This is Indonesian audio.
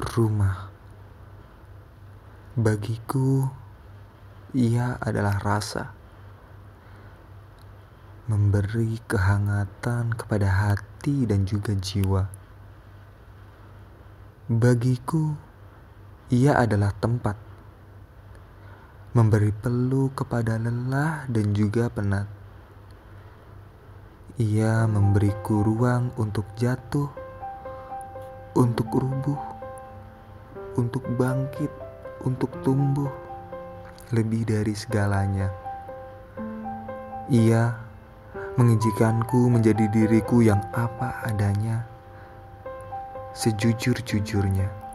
Rumah bagiku, ia adalah rasa memberi kehangatan kepada hati dan juga jiwa. Bagiku, ia adalah tempat memberi peluk kepada lelah dan juga penat. Ia memberiku ruang untuk jatuh, untuk rubuh untuk bangkit, untuk tumbuh lebih dari segalanya. Ia mengizinkanku menjadi diriku yang apa adanya, sejujur-jujurnya.